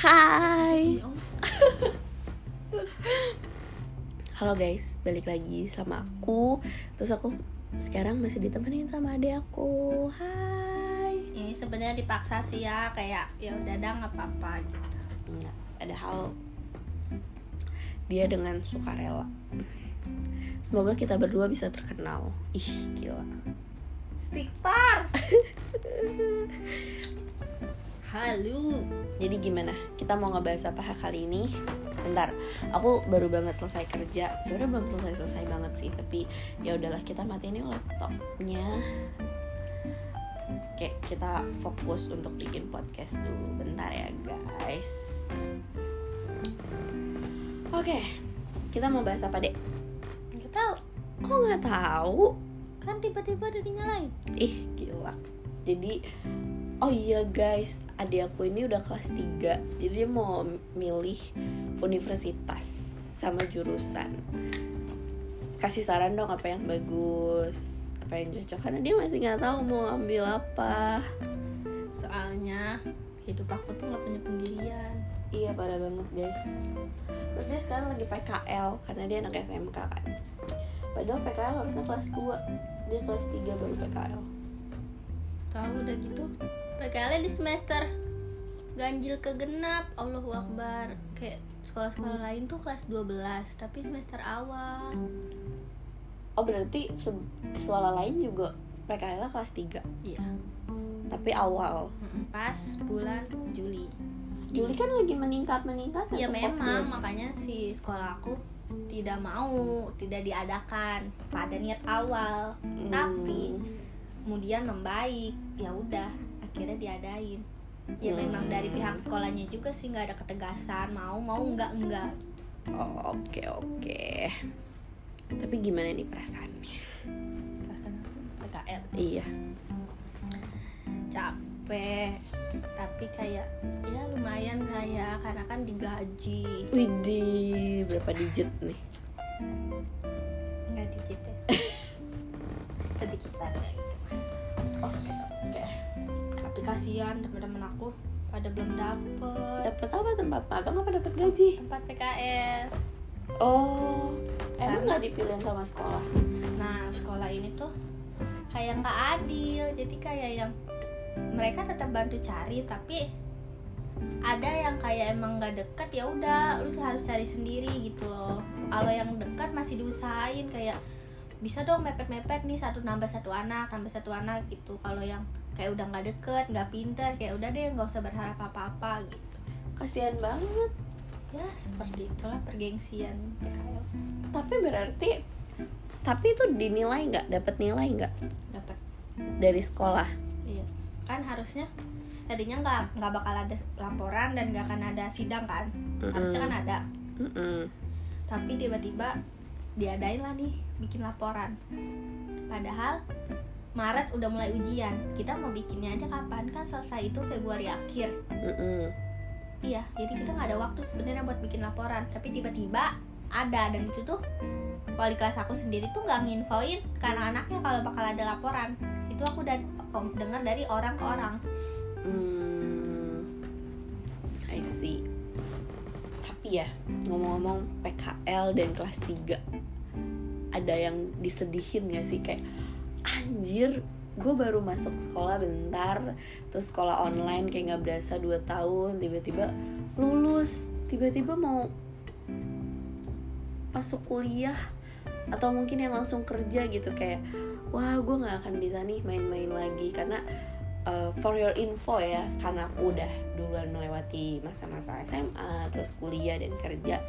Hai. Halo guys, balik lagi sama aku. Terus aku sekarang masih ditemenin sama adik aku. Hai. Ini sebenarnya dipaksa sih ya, kayak ya udah dah nggak apa-apa gitu. Enggak, ada hal dia dengan sukarela. Semoga kita berdua bisa terkenal. Ih, gila. Stickpar. Halo. Jadi gimana? Kita mau ngebahas apa kali ini? Bentar, aku baru banget selesai kerja. Sebenarnya belum selesai-selesai banget sih, tapi ya udahlah kita matiin laptopnya. Kayak kita fokus untuk bikin podcast dulu. Bentar ya, guys. Oke, kita mau bahas apa, Dek? Nggak tahu. Kok nggak tahu? Kan tiba-tiba udah dinyalain. Ih, gila. Jadi Oh iya guys, adik aku ini udah kelas 3 Jadi dia mau milih universitas sama jurusan. Kasih saran dong apa yang bagus Apa yang cocok. Karena dia masih nggak tahu mau ambil apa. Soalnya hidup aku tuh nggak punya pendirian. Iya parah banget guys. Terus dia sekarang lagi PKL Karena dia anak SMK kan. Padahal PKL harusnya kelas 2 Dia kelas 3 baru PKL Tahu udah gitu. PKL di semester ganjil ke genap. Allahu Akbar. Kayak sekolah-sekolah lain tuh kelas 12, tapi semester awal. Oh berarti se- sekolah lain juga PKL kelas 3 Iya. Tapi awal Pas bulan Juli. Juli kan lagi meningkat-meningkat Ya tuh memang makanya si sekolahku tidak mau tidak diadakan pada niat awal Hmm. tapi kemudian membaik ya udah akhirnya diadain ya Hmm. memang dari pihak sekolahnya juga sih nggak ada ketegasan mau mau enggak enggak Oh, oke oke. Tapi gimana nih perasaannya? perasaan aku PKL Iya. capek tapi kayak ya lumayan lah ya karena kan digaji Widih, berapa digit nih? Kasihan teman-teman aku pada belum dapet. Dapat apa tempat magang? Apa dapat gaji? tempat PKL Oh, emang nggak dipilih sama sekolah? nah sekolah ini tuh kayak nggak adil. Jadi kayak yang mereka tetap bantu cari tapi ada yang kayak emang nggak deket ya udah lu harus cari sendiri gitu loh. Kalau yang dekat masih diusahain kayak bisa dong mepet-mepet nih satu nambah satu anak nambah satu anak gitu. Kalau yang kayak udah nggak deket nggak pinter kayak udah deh nggak usah berharap apa-apa gitu Kasihan banget. ya seperti itulah pergengsian PKL Tapi berarti tapi itu dinilai nggak? Dapat nilai nggak dapat dari sekolah? Iya, kan harusnya tadinya nggak nggak bakal ada laporan dan nggak akan ada sidang kan? Harusnya kan ada, Mm-mm. tapi tiba-tiba diadain lah nih bikin laporan. Padahal Maret udah mulai ujian, kita mau bikinnya aja kapan? Kan selesai itu Februari akhir. Mm-mm. Iya, jadi kita nggak ada waktu sebenarnya buat bikin laporan, tapi tiba-tiba ada dan itu tuh wali kelas aku sendiri tuh nggak nginfoin ke anak-anaknya kalau bakal ada laporan. Itu aku udah dengar dari orang ke orang. Hmm, I see. Tapi ya, ngomong-ngomong PKL dan kelas 3 Ada yang disedihin gak sih? Kayak, anjir, gue baru masuk sekolah bentar Terus sekolah online kayak gak berasa 2 tahun Tiba-tiba lulus Tiba-tiba mau masuk kuliah Atau mungkin yang langsung kerja gitu Kayak, wah gue gak akan bisa nih main-main lagi Karena uh, for your info ya karena aku udah duluan melewati masa-masa SMA terus kuliah dan kerja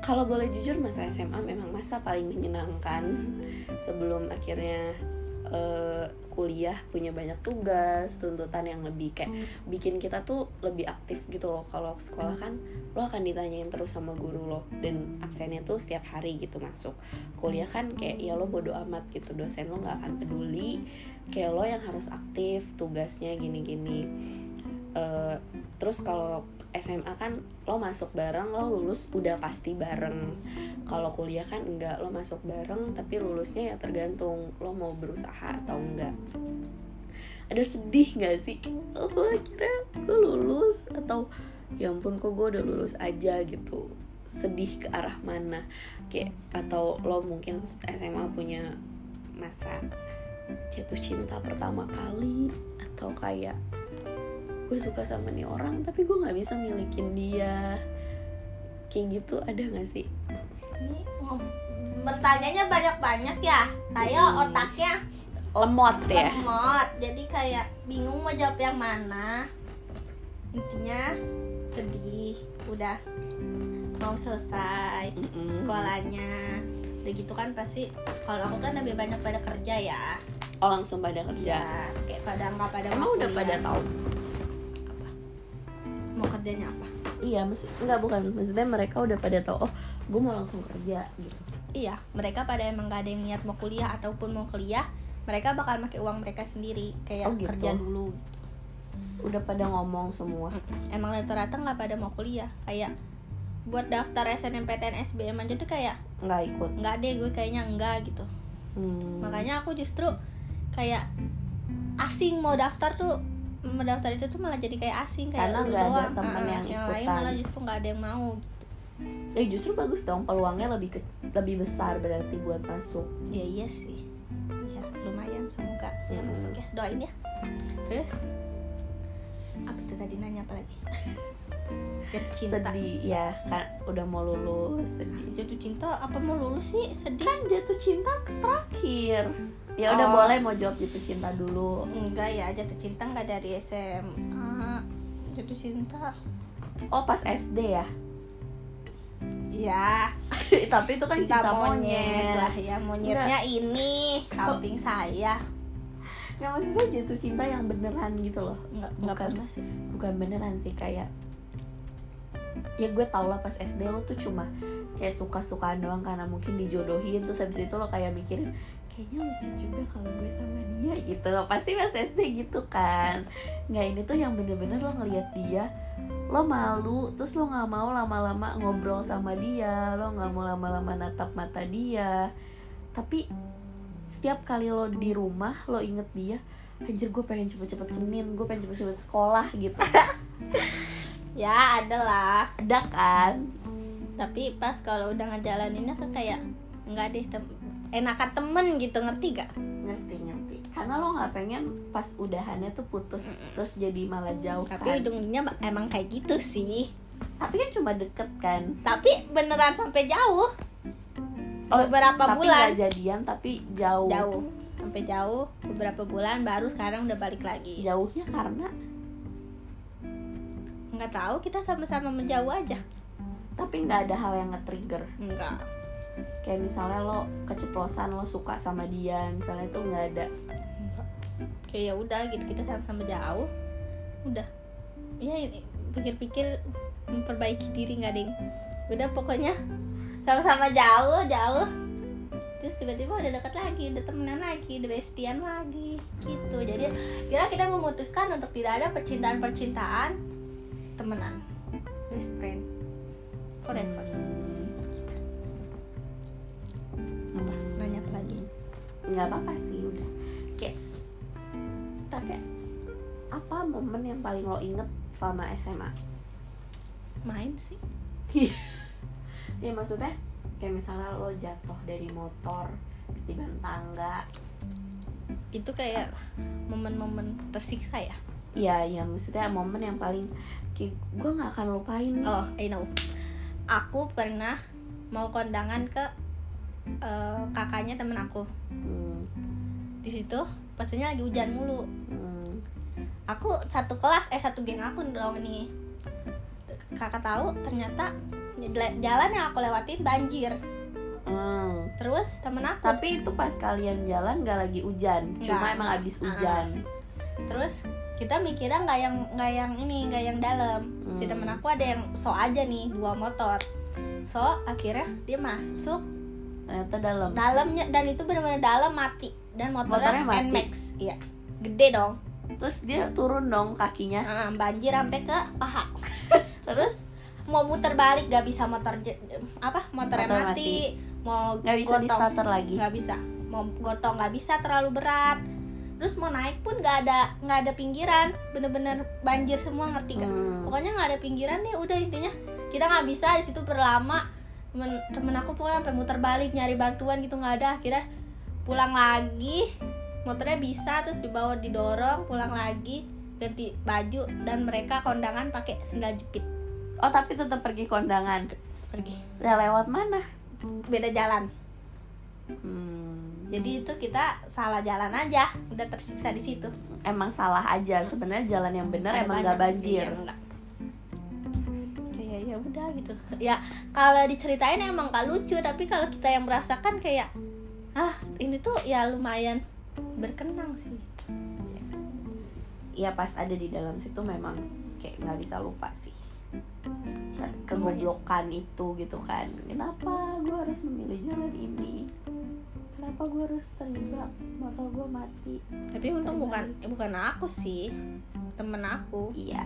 kalau boleh jujur masa SMA memang masa paling menyenangkan. Sebelum akhirnya uh, kuliah punya banyak tugas tuntutan yang lebih kayak bikin kita tuh lebih aktif gitu loh. Kalau sekolah kan lo akan ditanyain terus sama guru lo dan absennya tuh setiap hari gitu masuk. Kuliah kan kayak ya lo bodo amat gitu dosen lo nggak akan peduli. Kayak lo yang harus aktif tugasnya gini-gini Eh, terus kalau SMA kan lo masuk bareng lo lulus udah pasti bareng. Kalau kuliah kan enggak lo masuk bareng tapi lulusnya ya tergantung lo mau berusaha atau enggak. Ada sedih nggak sih? Oh akhirnya gue lulus atau ya ampun kok gue udah lulus aja gitu. Sedih ke arah mana? Kayak atau lo mungkin SMA punya masa jatuh cinta pertama kali atau kayak gue suka sama nih orang tapi gue nggak bisa milikin dia. Kayak gitu ada nggak sih? Ini bertanyanya banyak-banyak ya. Saya Hmm. otaknya lemot ya? lemot. Jadi kayak bingung mau jawab yang mana. Intinya sedih udah mau selesai Mm-mm. sekolahnya. Udah gitu kan pasti kalau aku kan lebih banyak pada kerja ya. Oh langsung pada kerja. Ya kayak pada nggak pada emang mau udah pada tahu kerjanya apa? Iya maksud nggak bukan. Maksudnya mereka udah pada tahu oh gue mau langsung kerja gitu. Iya mereka pada emang gak ada yang niat mau kuliah ataupun mau kuliah mereka bakal pakai uang mereka sendiri kayak Oh, gitu. kerja dulu. Udah pada ngomong semua. Emang rata-rata nggak pada mau kuliah. Kayak buat daftar SNMPTN SBM aja tuh kayak nggak ikut. nggak deh gue kayaknya enggak gitu. Hmm. makanya aku justru kayak asing mau daftar tuh mau daftar itu tuh malah jadi kayak asing kayak Karena nggak ada doang. temen Ah, yang yang lain ikutan. malah justru nggak ada yang mau. Eh justru bagus dong peluangnya lebih ke, lebih besar berarti buat masuk. Ya iya sih. Ya lumayan semoga. Ya Hmm. masuk ya. Doain ya. Terus? Apa tuh tadi nanya apa lagi? Jatuh cinta. Sedih ya kan udah mau lulus sedih. Jatuh cinta apa mau lulus sih? Sedih. Kan jatuh cinta terakhir ya udah Oh. boleh mau jawab jatuh cinta dulu. Enggak ya jatuh cinta nggak dari SMA jatuh cinta. Oh pas SD ya? Ya tapi itu kan cinta, monyet, lah ya monyetnya ini samping saya. Nggak maksudnya jatuh cinta yang beneran gitu loh. Nggak nggak Bukan. pernah sih. Bukan beneran sih kayak ya gue tau lah pas SD lo tuh cuma kayak suka-sukaan doang karena mungkin dijodohin terus habis itu lo kayak mikirin kayaknya lucu juga kalau gue sama dia gitu loh. Pasti pas SD gitu kan. Nggak ini tuh yang bener-bener lo ngeliat dia lo malu terus lo nggak mau lama-lama ngobrol sama dia lo nggak mau lama-lama natap mata dia. Tapi setiap kali lo di rumah lo inget dia anjir gue pengen cepet-cepet Senin gue pengen cepet-cepet sekolah gitu. Ya ada lah. Ada kan? Tapi pas kalau udah ngejalaninnya kan kayak nggak deh tem enakan temen gitu ngerti gak? Ngerti ngerti. Karena lo nggak pengen pas udahannya tuh putus terus jadi malah jauh tapi kan. ujung-ujungnya emang kayak gitu sih. Tapi kan cuma deket kan. Tapi beneran sampai jauh. Oh beberapa tapi bulan. nggak jadian tapi jauh. Jauh. Sampai jauh. Beberapa bulan baru sekarang udah balik lagi. Jauhnya karena? Nggak tahu kita sama-sama menjauh aja. Tapi nggak ada hal yang nge-trigger. Enggak kayak misalnya lo keceplosan lo suka sama dia misalnya itu nggak ada. Kayak ya udah gitu kita sama-sama jauh. Udah. Ya pikir-pikir memperbaiki diri nggak ding? Udah pokoknya sama-sama jauh jauh. Terus tiba-tiba udah dekat lagi udah temenan lagi udah bestian lagi gitu. Jadi kira kita memutuskan untuk tidak ada percintaan percintaan temenan. Best friend. Forever nggak apa-apa sih udah. Kayak tapi apa momen yang paling lo inget selama SMA main sih. Ya maksudnya kayak misalnya lo jatuh dari motor ketiban tangga. Itu kayak momen-momen tersiksa ya? Iya, iya maksudnya momen yang paling kayak gue nggak akan lupain nih. oh I know. Aku pernah mau kondangan ke eh, kakaknya temen aku Hmm, di situ pastinya lagi hujan mulu hmm, aku satu kelas eh satu geng aku dong nih kakak tahu ternyata jalan yang aku lewatin banjir hmm. terus temen aku Tapi itu pas kalian jalan nggak lagi hujan, cuma Nggak. emang abis Ah. hujan. terus kita mikirnya nggak yang nggak yang ini nggak yang dalam si Hmm. temen aku ada yang so aja nih dua motor so akhirnya dia masuk Ternyata dalam. dalamnya dan itu benar-benar dalam mati. Dan motornya, Motornya mati. Nmax. Iya. Gede dong. Terus dia turun dong kakinya. Ah, banjir sampai ke paha. Terus? Mau muter balik gak bisa motor apa motornya Motor mati, mau Nggak bisa di gotong. starter lagi. nggak bisa. Mau gotong nggak bisa terlalu berat. Terus mau naik pun nggak ada nggak ada pinggiran. Bener-bener banjir semua ngerti kan Hmm. pokoknya nggak ada pinggiran nih udah intinya. Kita nggak bisa di situ berlama temen temen aku pokoknya sampai muter balik nyari bantuan gitu nggak ada. Akhirnya pulang lagi motornya bisa terus dibawa didorong pulang lagi ganti baju dan mereka kondangan pakai sendal jepit. Oh tapi tetap pergi kondangan? Pergi. Ya lewat mana? Beda jalan. Hmm. jadi itu kita salah jalan aja udah tersiksa di situ. Emang salah aja sebenarnya jalan yang benar emang nggak banjir. Iya, enggak. Gitu. Ya kalau diceritain emang gak lucu tapi kalau kita yang merasakan kayak ah ini tuh ya lumayan berkenang sih. Ya pas ada di dalam situ memang kayak nggak bisa lupa sih. Kegoblokan itu gitu kan. Kenapa gue harus memilih jalan ini? Kenapa gue harus terjebak? Motor gue mati. Tapi untung bukan bukan aku sih. Temen aku. Iya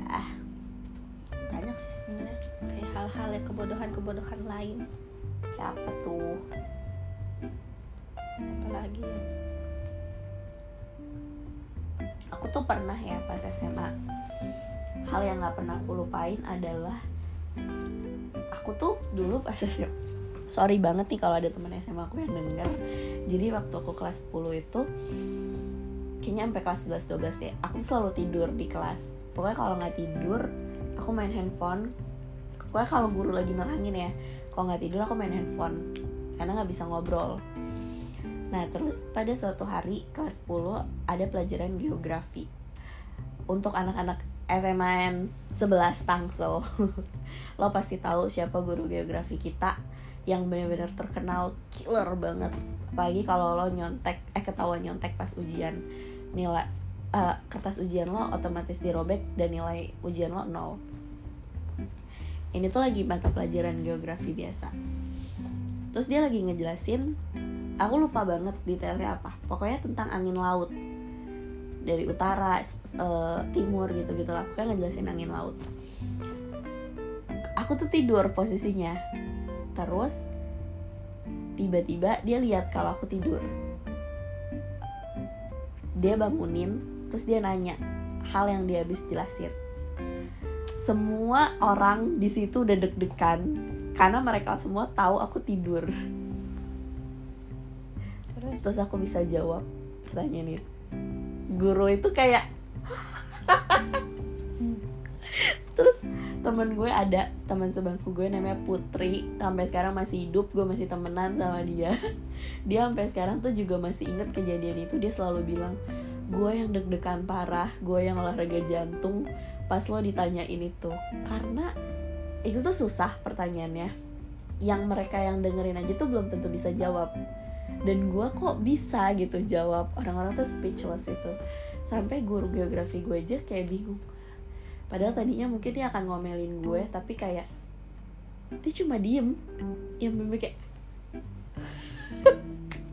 banyak sih sebenarnya. Kayak hal-hal yang kebodohan-kebodohan lain. Kayak apa tuh apalagi ya? Aku tuh pernah ya pas SMA hal yang nggak pernah aku lupain adalah aku tuh dulu pas SMA sorry banget nih kalau ada teman SMA aku yang denger. Jadi waktu aku kelas 10 itu kayaknya sampai kelas 11 12 deh aku tuh selalu tidur di kelas. Pokoknya kalau nggak tidur aku main handphone. Pokoknya kalau guru lagi nerangin ya kalau nggak tidur aku main handphone karena nggak bisa ngobrol. Nah terus pada suatu hari kelas 10 ada pelajaran geografi. Untuk anak-anak SMA yang 11 Tangsel. Lo pasti tahu siapa guru geografi kita Yang benar-benar terkenal killer banget. Apalagi kalau lo nyontek, eh ketahuan nyontek pas ujian Nilai, eh, kertas ujian lo otomatis dirobek dan nilai ujian lo nol. Ini tuh lagi mata pelajaran geografi biasa. Terus dia lagi ngejelasin aku lupa banget detailnya apa. Pokoknya tentang angin laut. Dari utara eh, timur gitu gitu lah pokoknya ngejelasin angin laut. Aku tuh tidur posisinya. Terus tiba-tiba dia lihat kalau aku tidur. Dia bangunin terus dia nanya hal yang dia habis jelasin. Semua orang di situ udah deg-degan karena mereka semua tahu aku tidur. Terus? Terus aku bisa jawab pertanyaan itu guru itu kayak terus temen gue ada teman sebangku gue namanya Putri. Sampai sekarang masih hidup gue masih temenan sama dia. Dia sampai sekarang tuh juga masih inget kejadian itu. Dia selalu bilang gue yang deg-degan parah gue yang olahraga jantung pas lo ditanyain itu. Karena itu tuh susah pertanyaannya. Yang mereka yang dengerin aja tuh belum tentu bisa jawab. Dan gue kok bisa gitu jawab. Orang-orang tuh speechless itu. Sampai guru geografi gue aja kayak bingung. Padahal tadinya mungkin dia akan ngomelin gue tapi kayak dia cuma diem. Yang bener kayak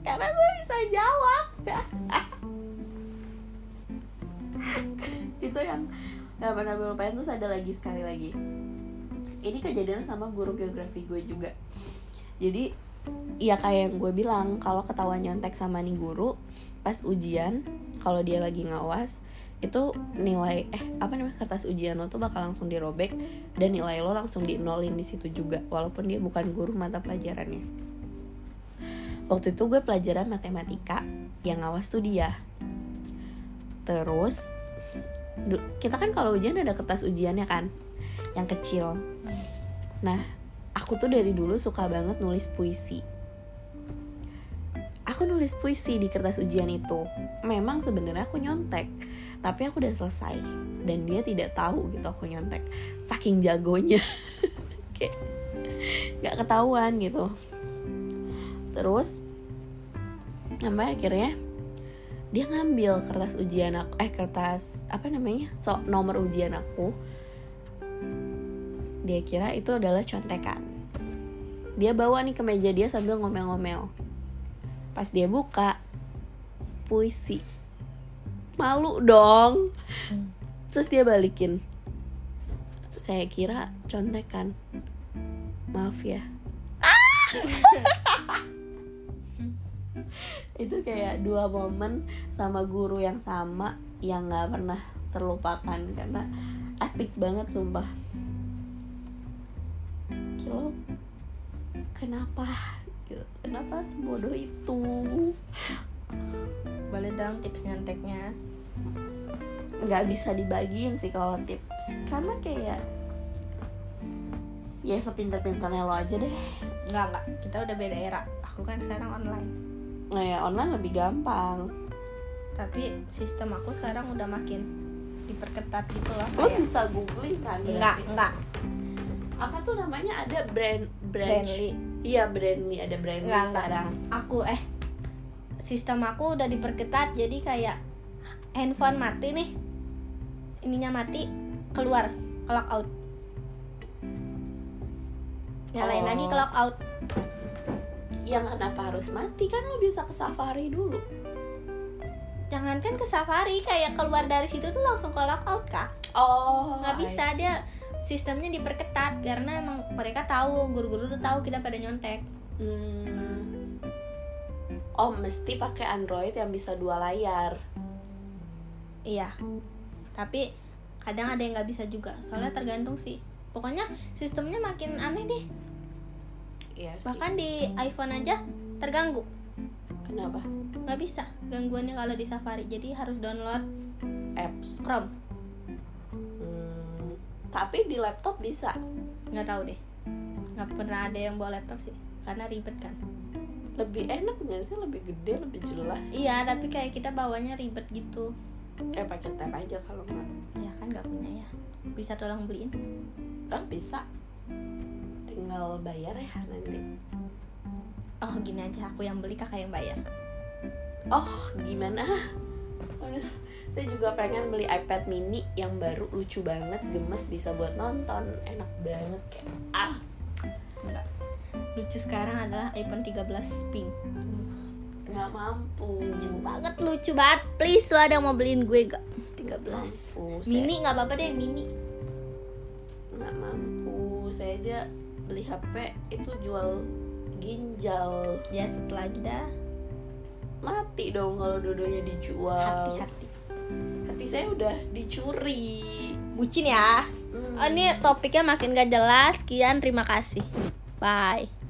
karena gue bisa jawab itu yang nggak pernah gue lupain. Terus ada lagi sekali lagi. Ini kejadian sama guru geografi gue juga. Jadi ya kayak yang gue bilang kalau ketahuan nyontek sama nih guru pas ujian kalau dia lagi ngawas itu nilai eh apa namanya kertas ujian lo tuh bakal langsung dirobek dan nilai lo langsung di nolin di situ juga walaupun dia bukan guru mata pelajarannya. Waktu itu gue pelajaran matematika yang ngawas tuh dia. Terus kita kan kalau ujian ada kertas ujiannya kan yang kecil. Nah aku tuh dari dulu suka banget nulis puisi. Aku nulis puisi di kertas ujian itu. Memang sebenarnya aku nyontek tapi aku udah selesai. Dan dia tidak tahu gitu aku nyontek. Saking jagonya. Kayak nggak ketahuan gitu. Terus sampai akhirnya dia ngambil kertas ujian aku eh kertas apa namanya so nomor ujian aku. Dia kira itu adalah contekan. Dia bawa nih ke meja dia sambil ngomel-ngomel. Pas dia buka puisi. Malu dong. Terus dia balikin. Saya kira contekan. Maaf ya itu kayak dua momen sama guru yang sama yang nggak pernah terlupakan karena epic banget sumpah. Kilo kenapa? Gitu. Kenapa sebodoh itu? Boleh dong tips nyonteknya nggak bisa dibagiin sih kalau tips. Karena kayak ya sepintar-pintarnya lo aja deh. Nggak nggak. Kita udah beda era. Aku kan sekarang online nah ya online lebih gampang. Tapi sistem aku sekarang udah makin diperketat gitu loh lo bisa googling kan enggak berarti? enggak apa tuh namanya? Ada brand branch. Brandly. iya brandly. Ada brandly Enggak, enggak. sekarang. Aku eh sistem aku udah diperketat jadi kayak handphone mati nih. Ininya mati keluar ke out. Nyalain Oh. lagi ke out yang kenapa harus mati? Kan lo bisa ke safari dulu. Jangankan ke safari kayak keluar dari situ tuh langsung ke out kak. Oh nggak bisa dia sistemnya diperketat karena emang mereka tahu guru-guru tuh tahu kita pada nyontek. Hmm. oh mesti pakai android yang bisa dua layar. Iya. Tapi kadang ada yang nggak bisa juga. Soalnya tergantung sih. Pokoknya sistemnya makin aneh deh sih. bahkan di iPhone aja terganggu. Kenapa? Nggak bisa gangguannya kalau di Safari. Jadi harus download apps. Chrome. Hmm, tapi di laptop bisa. Nggak tahu deh. Nggak pernah ada yang bawa laptop sih karena ribet kan. Lebih enak nggak sih? Lebih gede lebih jelas. Iya tapi kayak kita bawanya ribet gitu. Eh pakai tab aja kalau nggak. Ya kan nggak punya ya. Bisa tolong beliin? Kan bisa tinggal bayar ya nanti? Oh gini aja aku yang beli kakak yang bayar. Oh gimana? Aduh, saya juga pengen beli iPad mini yang baru lucu banget gemes bisa buat nonton. Enak banget kayak ah. Enggak. lucu sekarang adalah iPhone 13 pink. Nggak mampu. Lucu banget lucu banget. Please lo ada yang mau beliin gue gak 13 mampu mini nggak apa-apa deh mini. Nggak mampu saya aja beli HP itu jual ginjal. Ya setelah dah mati dong kalau dodonya dijual. Hati-hati hati saya udah dicuri. Bucin ya. Hmm. oh, ini topiknya makin gak jelas. Sekian terima kasih. Bye